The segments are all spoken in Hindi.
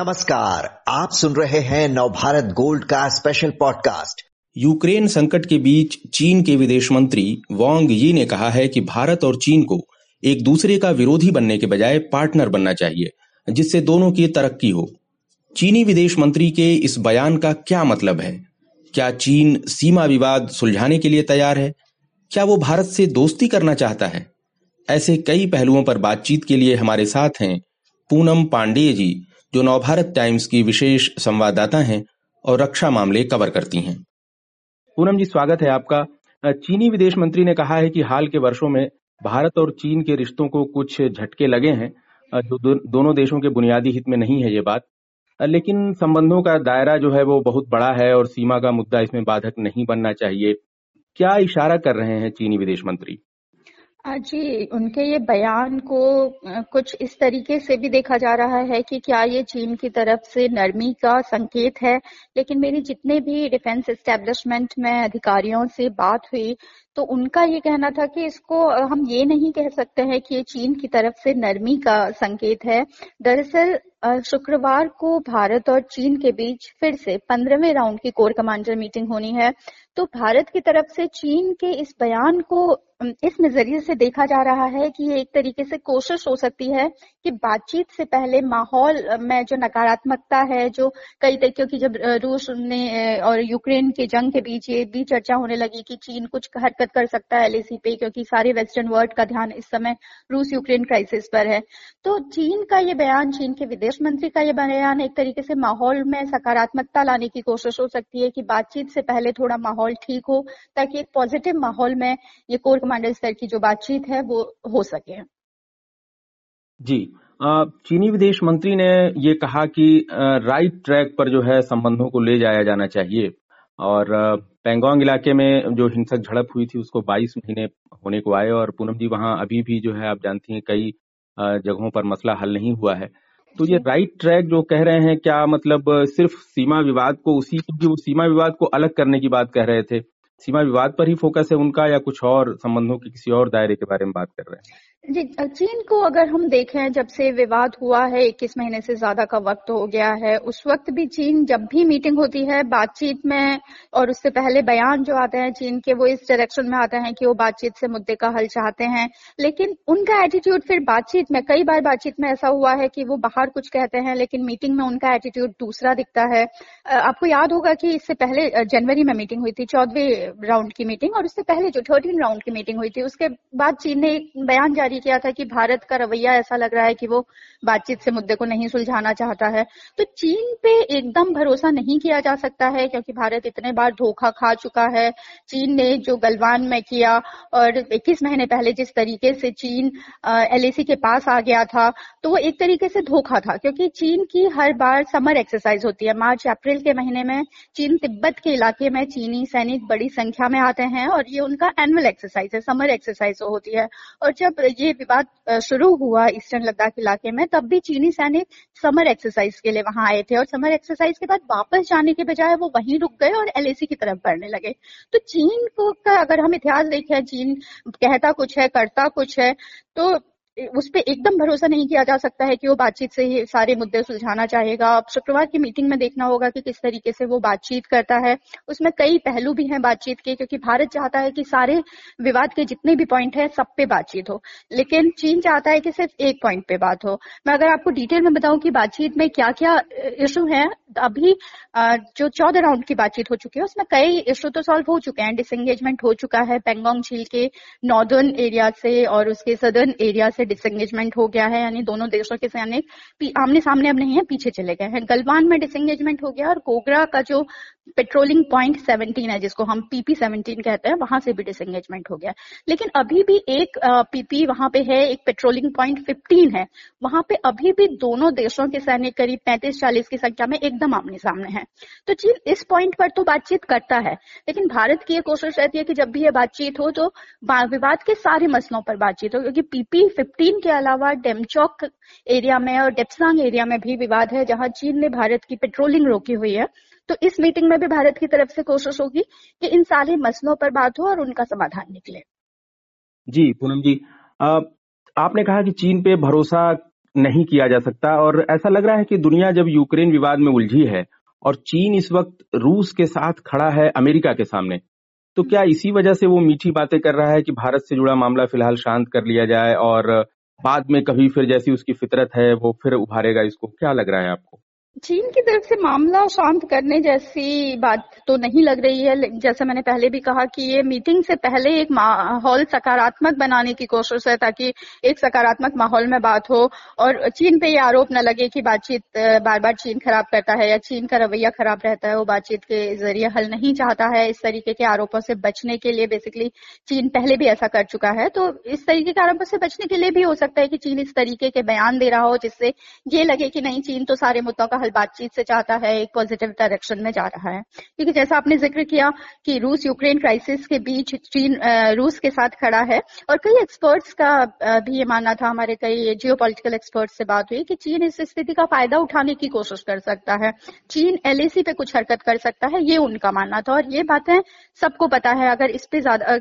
नमस्कार, आप सुन रहे हैं नवभारत गोल्ड का स्पेशल पॉडकास्ट यूक्रेन संकट के बीच चीन के विदेश मंत्री वांग यी ने कहा है कि भारत और चीन को एक दूसरे का विरोधी बनने के बजाय पार्टनर बनना चाहिए, जिससे दोनों की तरक्की हो। चीनी विदेश मंत्री के इस बयान का क्या मतलब है? क्या चीन सीमा विवाद सुलझाने के लिए तैयार है? क्या वो भारत से दोस्ती करना चाहता है? ऐसे कई पहलुओं पर बातचीत के लिए हमारे साथ हैं पूनम पांडेय जी जो नवभारत टाइम्स की विशेष संवाददाता हैं और रक्षा मामले कवर करती हैं। पूनम जी स्वागत है आपका। चीनी विदेश मंत्री ने कहा है कि हाल के वर्षों में भारत और चीन के रिश्तों को कुछ झटके लगे हैं। जो दो, दोनों देशों के बुनियादी हित में नहीं है ये बात। लेकिन संबंधों का दायरा जो है वो बहुत बड़ा है और सीमा का मुद्दा इसमें बाधक नहीं बनना चाहिए। क्या इशारा कर रहे हैं चीनी विदेश मंत्री? जी, उनके ये बयान को कुछ इस तरीके से भी देखा जा रहा है कि क्या ये चीन की तरफ़ से नरमी का संकेत है। लेकिन मेरी जितने भी डिफेंस एस्टेब्लिशमेंट में अधिकारियों से बात हुई तो उनका ये कहना था कि इसको हम ये नहीं कह सकते हैं कि ये चीन की तरफ़ से नरमी का संकेत है। दरअसल शुक्रवार को भारत और चीन के बीच फिर से पंद्रहवें राउंड की कोर कमांडर मीटिंग होनी है। तो भारत की तरफ़ से चीन के इस बयान को इस नज़रिए से देखा जा रहा है कि ये एक तरीके से कोशिश हो सकती है कि बातचीत से पहले माहौल में जो नकारात्मकता है, जो कई तरीके की जब रूस ने और यूक्रेन के जंग के बीच ये भी चर्चा होने लगी कि चीन कुछ हरकत कर सकता है एलएसी पे, क्योंकि सारे वेस्टर्न वर्ल्ड का ध्यान इस समय रूस यूक्रेन क्राइसिस पर है। तो चीन का ये बयान, चीन के विदेश मंत्री का ये बयान एक तरीके से माहौल में सकारात्मकता लाने की कोशिश हो सकती है कि बातचीत से पहले थोड़ा माहौल ठीक हो, ताकि एक पॉजिटिव माहौल में ये कोर कमांडर स्तर की जो बातचीत है वो हो सके। जी चीनी विदेश मंत्री ने ये कहा कि राइट ट्रैक पर जो है संबंधों को ले जाया जाना चाहिए। और पेंगोंग इलाके में जो हिंसक झड़प हुई थी उसको 22 महीने होने को आए और पूनम जी वहाँ अभी भी जो है आप जानती हैं कई जगहों पर मसला हल नहीं हुआ है। तो ये राइट ट्रैक जो कह रहे हैं क्या मतलब सिर्फ़ सीमा विवाद को उसी क्योंकि वो सीमा विवाद को अलग करने की बात कह रहे थे? सीमा विवाद पर ही फोकस है उनका या कुछ और संबंधों के किसी और दायरे के बारे में बात कर रहे हैं? जी चीन को अगर हम देखें, जब से विवाद हुआ है, इक्कीस महीने से ज़्यादा का वक्त हो गया है, उस वक्त भी चीन जब भी मीटिंग होती है, बातचीत में और उससे पहले बयान जो आते हैं चीन के, वो इस डायरेक्शन में आते हैं कि वो बातचीत से मुद्दे का हल चाहते हैं। लेकिन उनका एटीट्यूड फिर बातचीत में, कई बार बातचीत में ऐसा हुआ है कि वो बाहर कुछ कहते हैं, लेकिन मीटिंग में उनका एटीट्यूड दूसरा दिखता है। आपको याद होगा कि इससे पहले जनवरी में मीटिंग हुई थी, चौदहवें राउंड की मीटिंग और उससे पहले जो थर्टीन राउंड की मीटिंग हुई थी, उसके बाद चीन ने एक बयान जारी किया था कि भारत का रवैया ऐसा लग रहा है कि वो बातचीत से मुद्दे को नहीं सुलझाना चाहता है। तो चीन पे एकदम भरोसा नहीं किया जा सकता है, क्योंकि भारत इतने बार धोखा खा चुका है। चीन ने जो गलवान में किया और 21 महीने पहले जिस तरीके से चीन एलएसी के पास आ गया था तो वो एक तरीके से धोखा था, क्योंकि चीन की हर बार समर एक्सरसाइज होती है। मार्च, अप्रैल के महीने में चीन तिब्बत के इलाके में चीनी सैनिक बड़ी संख्या में आते हैं और ये उनका एनुअल एक्सरसाइज है, समर एक्सरसाइज होती है। और जब ये विवाद शुरू हुआ ईस्टर्न लद्दाख इलाके में, तब भी चीनी सैनिक समर एक्सरसाइज के लिए वहाँ आए थे और समर एक्सरसाइज के बाद वापस जाने के बजाय वो वहीं रुक गए और एलएसी की तरफ़ बढ़ने लगे। तो चीन को का अगर हम इतिहास देखें, चीन कहता कुछ है, करता कुछ है तो उस पर एकदम भरोसा नहीं किया जा सकता है कि वो बातचीत से ही सारे मुद्दे सुलझाना चाहेगा। अब शुक्रवार की मीटिंग में देखना होगा कि किस तरीके से वो बातचीत करता है। उसमें कई पहलू भी हैं बातचीत के, क्योंकि भारत चाहता है कि सारे विवाद के जितने भी पॉइंट है, सब पे बातचीत हो। लेकिन चीन चाहता है कि सिर्फ़ एक पॉइंट पे बात हो। मैं अगर आपको डिटेल में बताऊँ कि बातचीत में क्या क्या इशू है, अभी जो चौदह राउंड की बातचीत हो चुकी है, उसमें कई इशू तो सॉल्व हो चुके हैं। डिसंगेजमेंट हो चुका है पेंगोंग झील के नॉर्दर्न एरिया से और उसके सदर्न एरिया से डिसंगेजमेंट हो गया है, यानी दोनों देशों के सैनिक आमने सामने अब नहीं है, पीछे चले गए हैं। गलवान में डिसंगेजमेंट हो गया और कोगरा का जो पेट्रोलिंग पॉइंट 17 है, जिसको हम पीपी 17 कहते हैं, वहाँ से भी डिसंगेजमेंट हो गया। लेकिन अभी भी एक पीपी वहाँ पे है, एक पेट्रोलिंग पॉइंट 15 है। वहाँ पे अभी भी दोनों देशों के सैनिक करीब 35-40 की संख्या में एकदम आमने सामने है। तो चीन इस पॉइंट पर तो बातचीत करता है, लेकिन भारत की ये कोशिश रहती है कि जब भी ये बातचीत हो तो विवाद के सारे मसलों पर बातचीत हो, क्योंकि पीपी फिफ्टीन के अलावा डेमचौक एरिया में और डेप्सांग एरिया में भी विवाद है, जहाँ चीन ने भारत की पेट्रोलिंग रोकी हुई है। तो इस मीटिंग में भी भारत की तरफ़ से कोशिश होगी कि इन सारे मसलों पर बात हो और उनका समाधान निकले। जी, पूनम जी आपने कहा कि चीन पे भरोसा नहीं किया जा सकता और ऐसा लग रहा है कि दुनिया जब यूक्रेन विवाद में उलझी है और चीन इस वक्त रूस के साथ खड़ा है अमेरिका के सामने तो क्या इसी वजह से वो मीठी बातें कर रहा है कि भारत से जुड़ा मामला फ़िलहाल शांत कर लिया जाए और बाद में कभी फिर जैसी उसकी फितरत है वो फिर उभारेगा इसको? क्या लग रहा है आपको? चीन की तरफ़ से मामला शांत करने जैसी बात तो नहीं लग रही है। जैसे मैंने पहले भी कहा कि ये मीटिंग से पहले एक माहौल सकारात्मक बनाने की कोशिश है ताकि एक सकारात्मक माहौल में बात हो और चीन पे ये आरोप न लगे कि बातचीत बार बार चीन खराब करता है या चीन का रवैया खराब रहता है, वो बातचीत के ज़रिए हल नहीं चाहता है। इस तरीके के आरोपों से बचने के लिए बेसिकली चीन पहले भी ऐसा कर चुका है। तो इस तरीके के आरोपों से बचने के लिए भी हो सकता है कि चीन इस तरीके के बयान दे रहा हो जिससे ये लगे कि नहीं, चीन तो सारे मुद्दों का हल बातचीत से चाहता है, एक पॉजिटिव डायरेक्शन में जा रहा है। क्योंकि जैसा आपने ज़िक्र किया कि रूस यूक्रेन क्राइसिस के बीच चीन रूस के साथ खड़ा है, और कई एक्सपर्ट्स का भी ये मानना था, हमारे कई जियो पोलिटिकल एक्सपर्ट से बात हुई कि चीन इस स्थिति का फ़ायदा उठाने की कोशिश कर सकता है। चीन एलएसी पे कुछ हरकत कर सकता है, ये उनका मानना था, और ये बातें सबको पता है, अगर इस पे ज़्यादा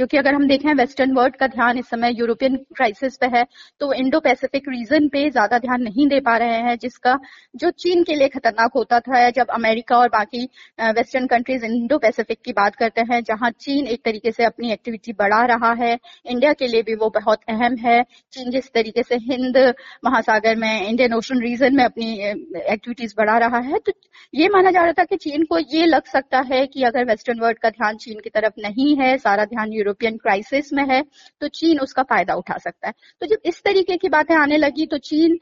क्योंकि अगर हम देखें वेस्टर्न वर्ल्ड का ध्यान इस समय यूरोपियन क्राइसिस पे है तो इंडो पैसिफिक रीजन पे ज़्यादा ध्यान नहीं दे पा रहे हैं, जिसका, जो चीन के लिए खतरनाक होता था जब अमेरिका और बाकी वेस्टर्न कंट्रीज़ इंडो पैसिफिक की बात करते हैं, जहाँ चीन एक तरीके से अपनी एक्टिविटी बढ़ा रहा है इंडिया के लिए भी वो बहुत अहम है। चीन जिस तरीके से हिंद महासागर में इंडियन ओशन रीजन में अपनी एक्टिविटीज़ बढ़ा रहा है तो ये माना जा रहा था कि चीन को ये लग सकता है कि अगर वेस्टर्न वर्ल्ड का ध्यान चीन की तरफ़ नहीं है, सारा ध्यान पाकिस्तान यूरोपियन क्राइसिस में है तो चीन उसका फ़ायदा उठा सकता है। तो जब इस तरीके की बातें आने लगी तो चीन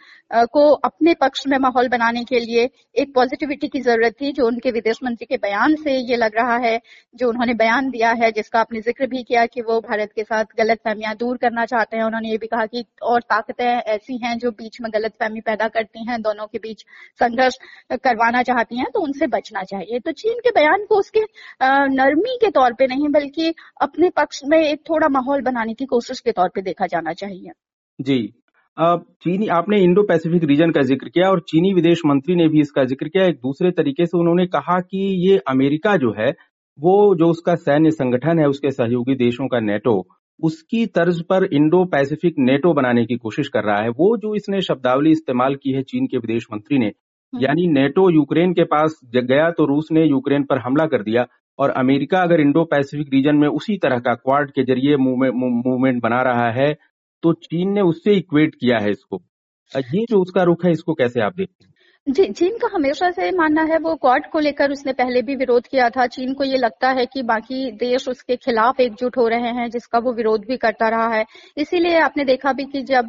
को अपने पक्ष में माहौल बनाने के लिए एक पॉजिटिविटी की ज़रूरत थी, जो उनके विदेश मंत्री के बयान से ये लग रहा है, जो उन्होंने बयान दिया है, जिसका आपने ज़िक्र भी किया कि वो भारत के साथ गलत फहमियाँ दूर करना चाहते हैं। उन्होंने ये भी कहा कि और ताकतें ऐसी हैं जो बीच में गलत फहमी पैदा करती हैं, दोनों के बीच संघर्ष करवाना चाहती हैं तो उनसे बचना चाहिए। तो चीन के बयान को उसके नरमी के तौर पे नहीं, बल्कि अपने पक्ष में एक थोड़ा माहौल बनाने की कोशिश के तौर पर देखा जाना चाहिए। जी। अब चीनी आपने इंडो पैसिफिक रीजन का ज़िक्र किया और चीनी विदेश मंत्री ने भी इसका ज़िक्र किया। एक दूसरे तरीके से उन्होंने कहा कि ये अमेरिका जो है वो जो उसका सैन्य संगठन है उसके सहयोगी देशों का नेटो उसकी तर्ज पर इंडो पैसिफिक नेटो बनाने की कोशिश कर रहा है। वो जो इसने शब्दावली इस्तेमाल की है चीन के विदेश मंत्री ने हम्म। यानी नेटो यूक्रेन के पास गया तो रूस ने यूक्रेन पर हमला कर दिया। और अमेरिका अगर इंडो पैसिफिक रीजन में उसी तरह का क्वाड के ज़रिए मूवमेंट बना रहा है तो चीन ने उससे इक्वेट किया है इसको। ये जो उसका रुख है, इसको कैसे आप देखते हैं? जी, चीन का हमेशा से मानना है, वो क्वाड को लेकर उसने पहले भी विरोध किया था। चीन को ये लगता है कि बाकी देश उसके खिलाफ एकजुट हो रहे हैं, जिसका वो विरोध भी करता रहा है। इसीलिए आपने देखा भी कि जब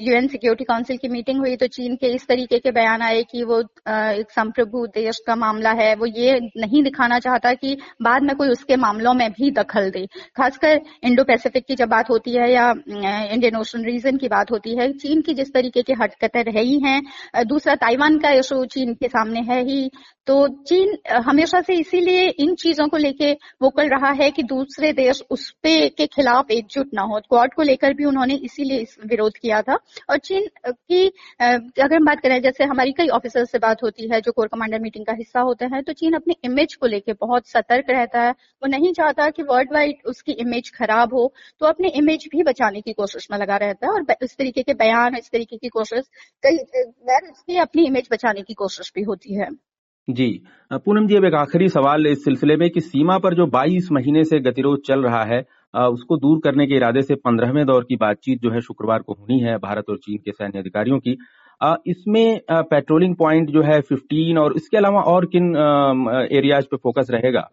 यूएन सिक्योरिटी काउंसिल की मीटिंग हुई तो चीन के इस तरीके के बयान आए कि वो एक संप्रभु देश का मामला है। वो ये नहीं दिखाना चाहता कि बाद में कोई उसके मामलों में भी दखल दे। खासकर इंडो पैसिफिक की जब बात होती है या इंडियन ओशन रीजन की बात होती है, चीन की जिस तरीके की हरकतें रही हैं दूसरा ताइवान ताइवान का इशू चीन के सामने है ही। तो चीन हमेशा से इसीलिए इन चीज़ों को लेके वोकल रहा है कि दूसरे देश उस पे के खिलाफ एकजुट ना हो। क्वाड को लेकर भी उन्होंने इसीलिए इस विरोध किया था। और चीन की अगर हम बात करें, जैसे हमारी कई ऑफिसर से बात होती है जो कोर कमांडर मीटिंग का हिस्सा होते हैं तो चीन अपने इमेज को लेकर बहुत सतर्क रहता है। वो नहीं चाहता कि वर्ल्ड वाइड उसकी इमेज खराब हो तो अपने इमेज भी बचाने की कोशिश में लगा रहता है। और इस तरीके के बयान, इस तरीके की कोशिश, कई अपनी इमेज इमेज बचाने की कोशिश भी होती है। जी, पूनम जी, अब एक आखिरी सवाल इस सिलसिले में कि सीमा पर जो 22 महीने से गतिरोध चल रहा है उसको दूर करने के इरादे से पंद्रहवें दौर की बातचीत जो है शुक्रवार को होनी है भारत और चीन के सैन्य अधिकारियों की। इसमें पेट्रोलिंग पॉइंट जो है 15 और इसके अलावा और किन एरियाज़ पे फोकस रहेगा?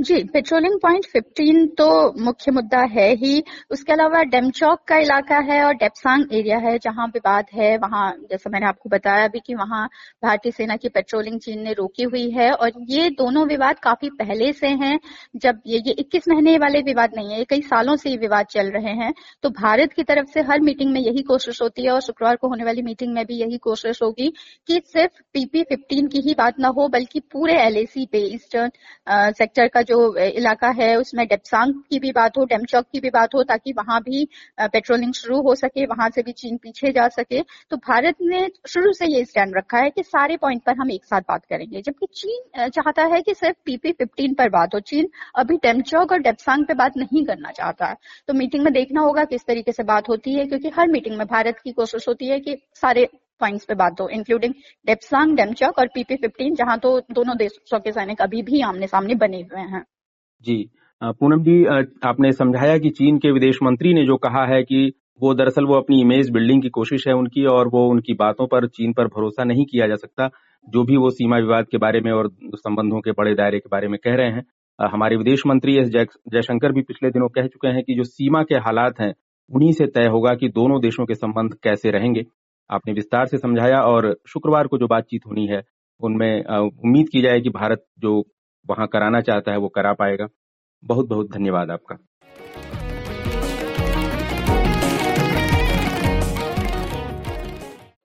जी पेट्रोलिंग पॉइंट 15 तो मुख्य मुद्दा है ही। उसके अलावा डेमचौक का इलाका है और डेपसांग एरिया है, जहाँ विवाद है। वहाँ, जैसा मैंने आपको बताया भी कि वहाँ भारतीय सेना की पेट्रोलिंग चीन ने रोकी हुई है और ये दोनों विवाद काफ़ी पहले से हैं। जब ये ये 21 महीने वाले विवाद नहीं है, ये कई सालों से ये विवाद चल रहे हैं। तो भारत की तरफ़ से हर मीटिंग में यही कोशिश होती है और शुक्रवार को होने वाली मीटिंग में भी यही कोशिश होगी कि सिर्फ़ पीपी फिफ्टीन की ही बात ना हो, बल्कि पूरे एलएसी पे, ईस्टर्न सेक्टर बॉर्डर का जो इलाका है, उसमें डेप्सांग की भी बात हो, डेमचौक की भी बात हो, ताकि वहाँ भी पेट्रोलिंग शुरू हो सके, वहाँ से भी चीन पीछे जा सके। तो भारत ने शुरू से ये स्टैंड रखा है कि सारे पॉइंट पर हम एक साथ बात करेंगे। जबकि चीन चाहता है कि सिर्फ़ पीपी फिफ्टीन पर बात हो। चीन अभी डेमचौक और डेपसांग पे बात नहीं करना चाहता। है तो मीटिंग में देखना होगा किस तरीके से बात होती है, क्योंकि हर मीटिंग में भारत की कोशिश होती है कि सारे पॉइंट्स पे बात हो इंक्लूडिंग डेप्सांग डेमचक और पीपी फिफ्टीन जहाँ तो दोनों देशों के सैनिक अभी भी आमने सामने बने हुए हैं। जी पूनम जी आपने समझाया कि चीन के विदेश मंत्री ने जो कहा है कि वो दरअसल वो अपनी इमेज बिल्डिंग की कोशिश है उनकी और वो उनकी बातों पर, चीन पर भरोसा नहीं किया जा सकता, जो भी वो सीमा विवाद के बारे में और संबंधों के बड़े दायरे के बारे में कह रहे हैं। हमारे विदेश मंत्री एस जयशंकर भी पिछले दिनों कह चुके हैं कि जो सीमा के हालात हैं, उन्हीं से तय होगा कि दोनों देशों के संबंध कैसे रहेंगे। आपने विस्तार से समझाया और शुक्रवार को जो बातचीत होनी है, उनमें उम्मीद की जाए कि भारत जो वहाँ कराना चाहता है वो करा पाएगा। बहुत बहुत धन्यवाद आपका।